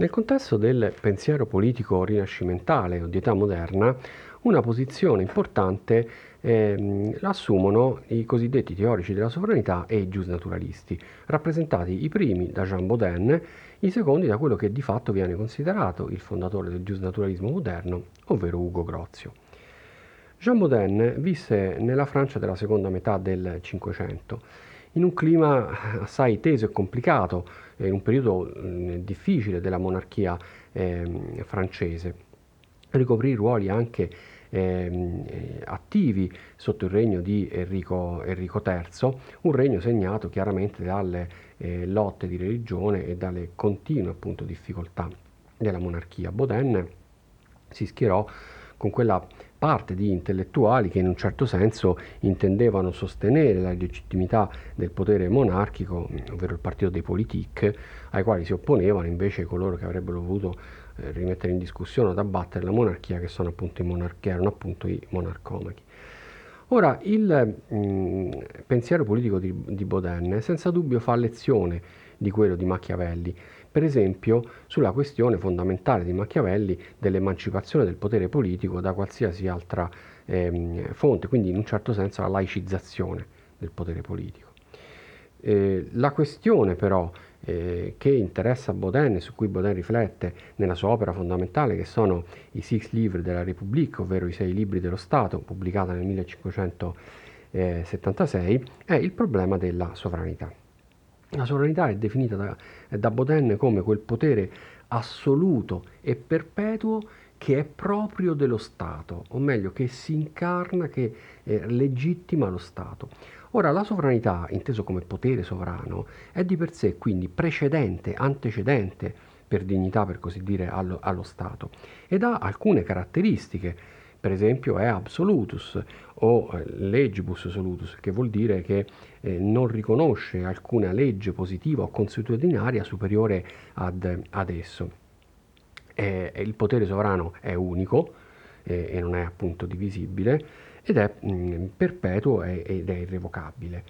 Nel contesto del pensiero politico rinascimentale o di età moderna, una posizione importante eh, assumono i cosiddetti teorici della sovranità e i giusnaturalisti, rappresentati i primi da Jean Baudin, i secondi da quello che di fatto viene considerato il fondatore del giusnaturalismo moderno, ovvero Ugo Grozio. Jean Baudin visse nella Francia della seconda metà del Cinquecento in un clima assai teso e complicato, in un periodo difficile della monarchia eh, francese. Ricoprì ruoli anche eh, attivi sotto il regno di Enrico, Enrico, III, un regno segnato chiaramente dalle eh, lotte di religione e dalle continue appunto, difficoltà della monarchia. Baudin si schierò con quella parte di intellettuali che in un certo senso intendevano sostenere la legittimità del potere monarchico, ovvero il partito dei politic, ai quali si opponevano invece coloro che avrebbero voluto eh, rimettere in discussione o abbattere la monarchia, che, appunto monarchi, erano appunto i monarcomachi. Ora, il mh, mm, pensiero politico di, di Baudin senza dubbio fa lezione di quello di Machiavelli, per esempio sulla questione fondamentale di Machiavelli dell'emancipazione del potere politico da qualsiasi altra ehm, fonte, quindi in un certo senso la laicizzazione del potere politico. Eh, la questione però eh, che interessa Baudin e su cui Baudin riflette nella sua opera fondamentale che sono i Six Livres della République, ovvero i sei libri dello Stato, pubblicata nel 1576, è il problema della sovranità. La sovranità è definita da, da Baudin come quel potere assoluto e perpetuo che è proprio dello Stato, o meglio che si incarna, che eh, legittima lo Stato. Ora, la sovranità, inteso come potere sovrano, è di per sé quindi precedente, antecedente per dignità, per così dire, allo, allo Stato ed ha alcune caratteristiche per esempio è absolutus o eh, legibus solutus, che vuol dire che eh, non riconosce alcuna legge positiva o consuetudinaria superiore ad, ad esso. Eh, il potere sovrano è unico eh, e non è appunto divisibile ed è mh, mm, perpetuo ed è irrevocabile.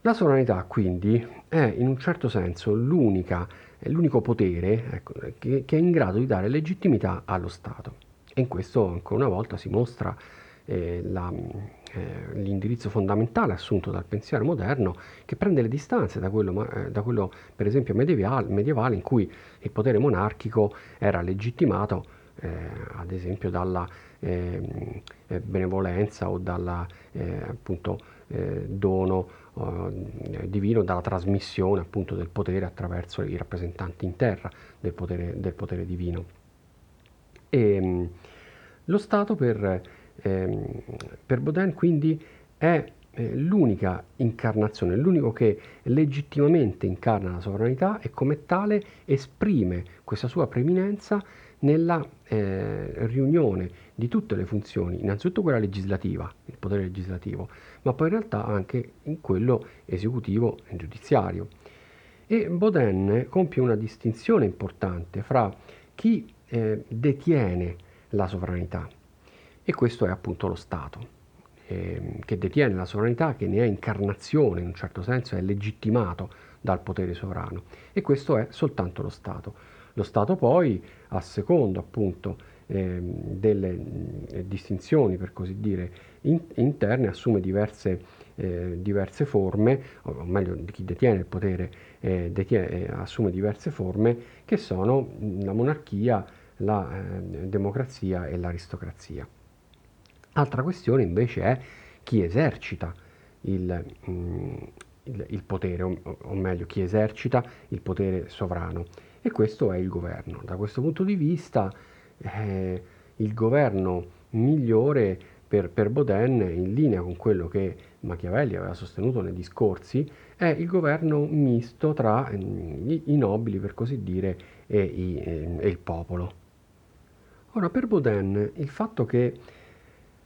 La sovranità quindi è in un certo senso l'unico potere ecco, che, che è in grado di dare legittimità allo Stato. E in questo ancora una volta si mostra eh, la, eh, l'indirizzo fondamentale assunto dal pensiero moderno che prende le distanze da quello, eh, da quello per esempio medievale, medievale, in cui il potere monarchico era legittimato eh, ad esempio dalla ehm, eh, benevolenza o dal appunto dono divino, dalla trasmissione appunto del potere attraverso i rappresentanti in terra del potere, del potere divino. E, ehm, lo Stato per, eh, per Baudin quindi è eh, l'unica incarnazione, l'unico che legittimamente incarna la sovranità e come tale esprime questa sua preeminenza nella eh, riunione di tutte le funzioni, innanzitutto quella legislativa, il potere legislativo, ma poi in realtà anche in quello esecutivo e giudiziario. E Baudin compie una distinzione importante fra chi eh, detiene la sovranità e questo è appunto lo Stato eh, che detiene la sovranità, che ne è incarnazione in un certo senso, è legittimato dal potere sovrano e questo è soltanto lo Stato. Lo Stato poi, a secondo appunto eh, delle distinzioni, per così dire, in, interne, assume diverse, eh, diverse forme, o meglio, chi detiene il potere eh, detiene, eh, assume diverse forme, che sono la monarchia, la eh, democrazia e l'aristocrazia. Altra questione invece è chi esercita il, mm, il, il potere, o, o, meglio chi esercita il potere sovrano e questo è il governo. Da questo punto di vista eh, il governo migliore per, per Baudin, in linea con quello che Machiavelli aveva sostenuto nei discorsi, è il governo misto tra mm, i, i nobili, per così dire, e, i, e il popolo. Ora, per Baudin il fatto che,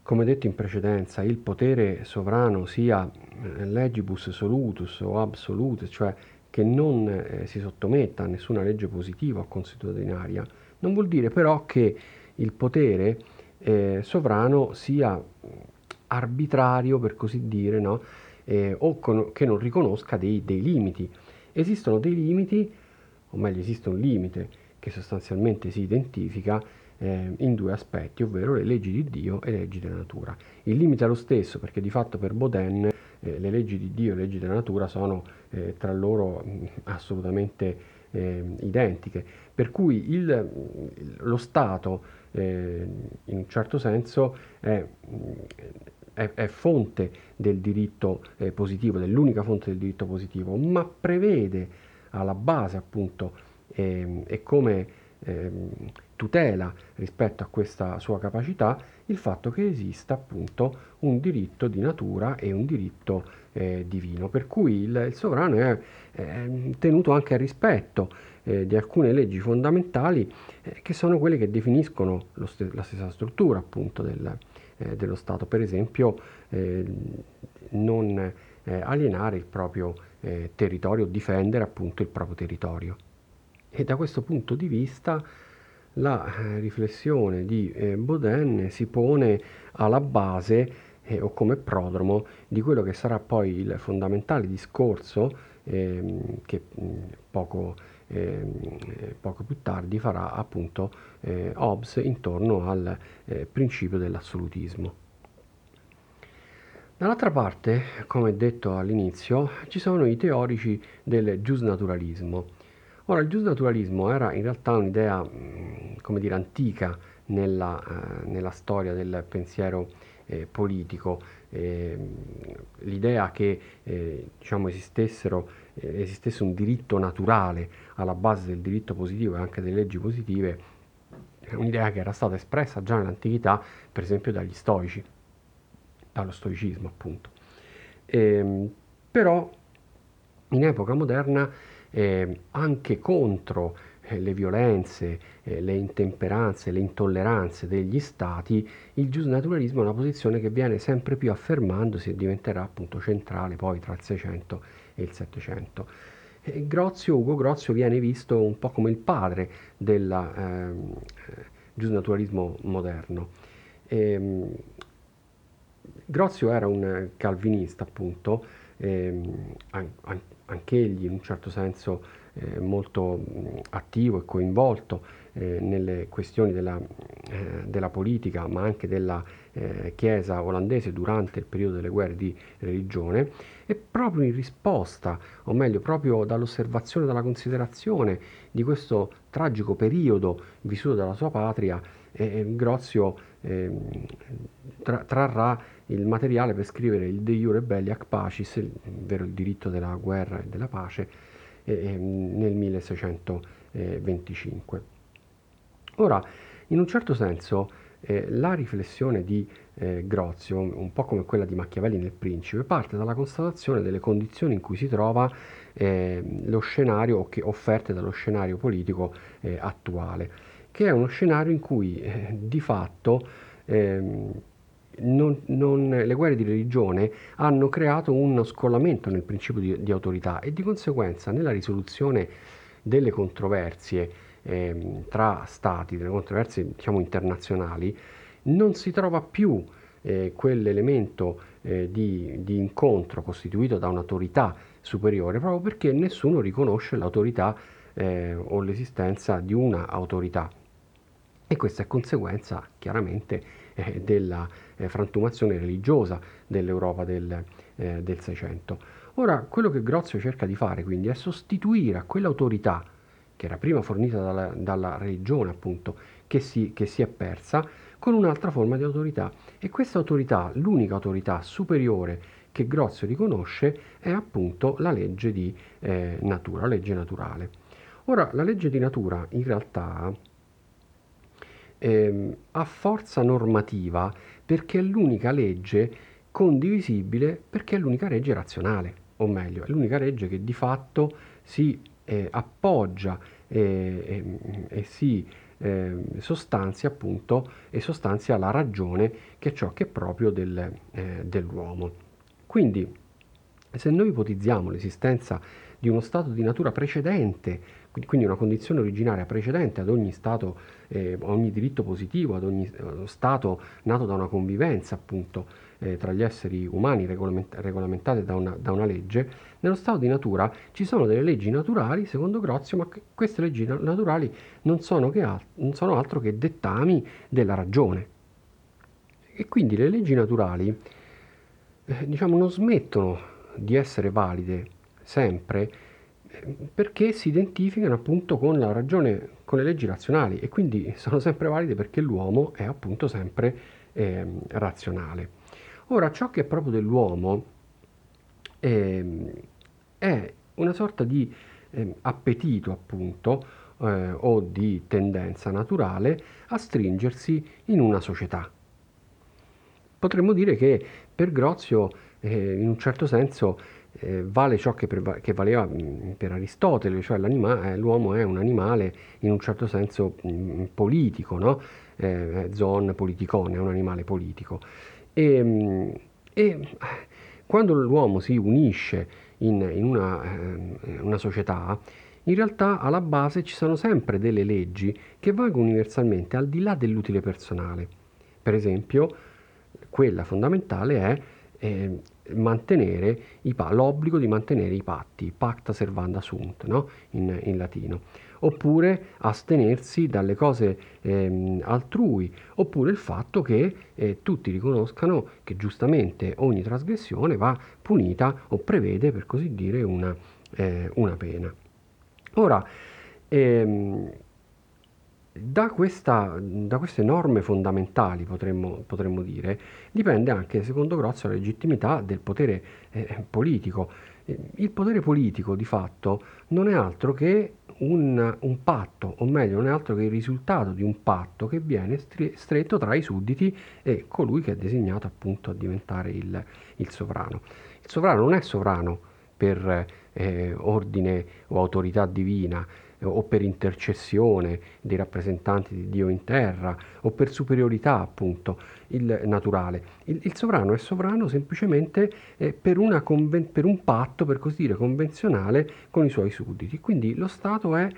come detto in precedenza, il potere sovrano sia eh, legibus solutus o absolutus, cioè che non eh, si sottometta a nessuna legge positiva o consuetudinaria, non vuol dire però che il potere eh, sovrano sia arbitrario, per così dire, no? eh, o con, che non riconosca dei, dei limiti. Esistono dei limiti o meglio esiste un limite che sostanzialmente si identifica eh, in due aspetti, ovvero le leggi di Dio e le leggi della natura. Il limite è lo stesso perché di fatto per Baudin eh, le leggi di Dio e le leggi della natura sono eh, tra loro mh, assolutamente eh, identiche, per cui il, lo Stato eh, in un certo senso è, è, fonte del diritto eh, positivo, dell'unica fonte del diritto positivo, ma prevede alla base appunto ehm, e come ehm, tutela rispetto a questa sua capacità il fatto che esista appunto un diritto di natura e un diritto eh, divino, per cui il, il sovrano è, è, tenuto anche al rispetto eh, di alcune leggi fondamentali eh, che sono quelle che definiscono st- la stessa struttura appunto del, eh, dello Stato, per esempio eh, non eh, alienare il proprio territorio, difendere appunto il proprio territorio. E da questo punto di vista la eh, riflessione di eh, Baudin si pone alla base eh, o come prodromo di quello che sarà poi il fondamentale discorso ehm, che mm, poco, ehm, poco, più tardi farà appunto eh, Hobbes intorno al eh, principio dell'assolutismo. Dall'altra parte, come detto all'inizio, ci sono i teorici del giusnaturalismo Ora, il giusnaturalismo era in realtà un'idea, mm, come dire, antica nella, eh, nella storia del pensiero eh, politico. Eh, l'idea che eh, diciamo, eh, esistesse un diritto naturale alla base del diritto positivo e anche delle leggi positive è un'idea che era stata espressa già nell'antichità, per esempio dagli stoici, dallo stoicismo appunto. Ehm, però in epoca moderna eh, anche contro eh, le violenze, eh, le intemperanze, le intolleranze degli stati, il giusnaturalismo è una posizione che viene sempre più affermandosi e diventerà appunto centrale poi tra il 600 e il 700. E Grozio, Ugo Grozio viene visto un po' come il padre del ehm, giusnaturalismo moderno. Ehm, Grozio era un calvinista appunto, ehm, anch'egli in un certo senso eh, molto attivo e coinvolto eh, nelle questioni della, eh, della, politica, ma anche della eh, Chiesa olandese durante il periodo delle guerre di religione, e proprio in risposta, o meglio, proprio dall'osservazione, dalla considerazione di questo tragico periodo vissuto dalla sua patria, eh, Grozio ehm, tra- trarrà il materiale per scrivere il De Jure Belliac Pacis, ovvero il diritto della guerra e della pace, eh, nel 1625. Ora, in un certo senso, eh, la riflessione di eh, Grozio, un po' come quella di Machiavelli nel Principe, parte dalla constatazione delle condizioni in cui si trova eh, lo scenario che, offerte dallo scenario politico eh, attuale, che è uno scenario in cui eh, di fatto ehm, non, non, le guerre di religione hanno creato uno scollamento nel principio di, di autorità e di conseguenza nella risoluzione delle controversie eh, tra stati, delle controversie diciamo, internazionali, non si trova più eh, quell'elemento eh, di, di, incontro costituito da un'autorità superiore, proprio perché nessuno riconosce l'autorità eh, o l'esistenza di una autorità. E questa è conseguenza chiaramente eh, della eh, frantumazione religiosa dell'Europa del, eh, del 600. Ora, quello che Grozio cerca di fare quindi è sostituire a quell'autorità che era prima fornita dalla, dalla religione, appunto, che si, che si, è persa, con un'altra forma di autorità. E questa autorità, l'unica autorità superiore che Grozio riconosce, è appunto la legge di eh, natura, la legge naturale. Ora, la legge di natura in realtà eh, ha forza normativa perché è l'unica legge condivisibile perché è l'unica legge razionale, o meglio, è l'unica legge che di fatto si eh, appoggia eh, e si eh, sostanzia appunto e sostanzia la ragione che è ciò che è proprio del, eh, dell'uomo. Quindi se noi ipotizziamo l'esistenza di uno stato di natura precedente quindi una condizione originaria precedente ad ogni stato, eh, ogni diritto positivo, ad ogni eh, stato nato da una convivenza appunto eh, tra gli esseri umani regolament- regolamentate da una, da una, legge, nello stato di natura ci sono delle leggi naturali, secondo Grozio, ma queste leggi na- naturali non sono, al- non sono altro che dettami della ragione. E quindi le leggi naturali eh, diciamo, non smettono di essere valide sempre perché si identificano appunto con la ragione, con le leggi razionali e quindi sono sempre valide perché l'uomo è appunto sempre eh, razionale. Ora, ciò che è proprio dell'uomo eh, è una sorta di eh, appetito, appunto, eh, o di tendenza naturale a stringersi in una società. Potremmo dire che per Grozio, eh, in un certo senso, eh, vale ciò che, per, che valeva mm, per Aristotele, cioè eh, l'uomo è un animale in un certo senso mh, mm, politico, no? Eh, zon politikon, è un animale politico. E, ehm, e quando l'uomo si unisce in, in una, eh, una società, in realtà alla base ci sono sempre delle leggi che valgono universalmente al di là dell'utile personale. Per esempio, quella fondamentale è eh, mantenere i, l'obbligo di mantenere i patti, pacta servanda sunt no? in, in latino oppure astenersi dalle cose eh, altrui, oppure il fatto che eh, tutti riconoscano che giustamente ogni trasgressione va punita o prevede, per così dire, una, eh, una pena. Ora, ehm, da, questa, da, queste norme fondamentali, potremmo, potremmo, dire, dipende anche, secondo Grozio, la legittimità del potere eh, politico. Il potere politico, di fatto, non è altro che un, un, patto, o meglio, non è altro che il risultato di un patto che viene stretto tra i sudditi e colui che è designato appunto a diventare il, il sovrano. Il sovrano non è sovrano per eh, ordine o autorità divina, o per intercessione dei rappresentanti di Dio in terra o per superiorità appunto il naturale. Il, il sovrano è sovrano semplicemente eh, per, conven- per, un patto, per così dire, convenzionale con i suoi sudditi. Quindi lo Stato è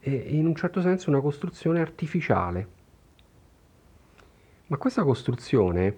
eh, in un certo senso una costruzione artificiale. Ma questa costruzione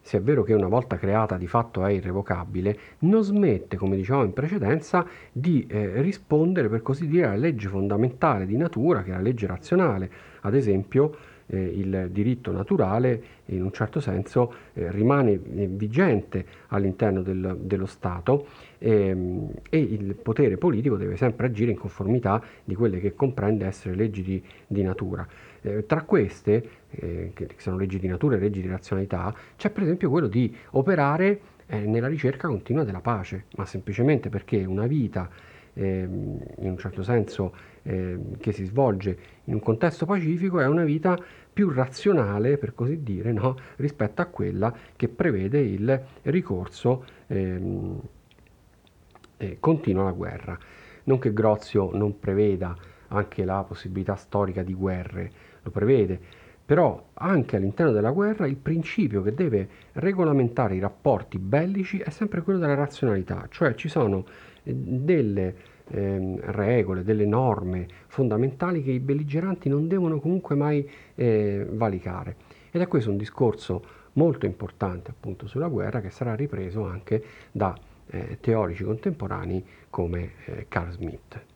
se è vero che una volta creata di fatto è irrevocabile, non smette, come dicevamo in precedenza, di eh, rispondere per così dire alla legge fondamentale di natura, che è la legge razionale. Ad esempio, eh, il diritto naturale in un certo senso eh, rimane eh, vigente all'interno del, dello Stato ehm, e il potere politico deve sempre agire in conformità di quelle che comprende essere leggi di, di natura. Eh, tra queste, eh, che sono leggi di natura e leggi di razionalità, c'è per esempio quello di operare eh, nella ricerca continua della pace, ma semplicemente perché una vita ehm, in un certo senso ehm, che si svolge in un contesto pacifico è una vita più razionale, per così dire, no? rispetto a quella che prevede il ricorso ehm, eh, continuo alla guerra. Non che Grozio non preveda anche la possibilità storica di guerre, lo prevede, però anche all'interno della guerra il principio che deve regolamentare i rapporti bellici è sempre quello della razionalità, cioè ci sono eh, delle eh, regole, delle norme fondamentali che i belligeranti non devono comunque mai eh, valicare. Ed è questo un discorso molto importante appunto sulla guerra che sarà ripreso anche da eh, teorici contemporanei come eh, Carl Smith.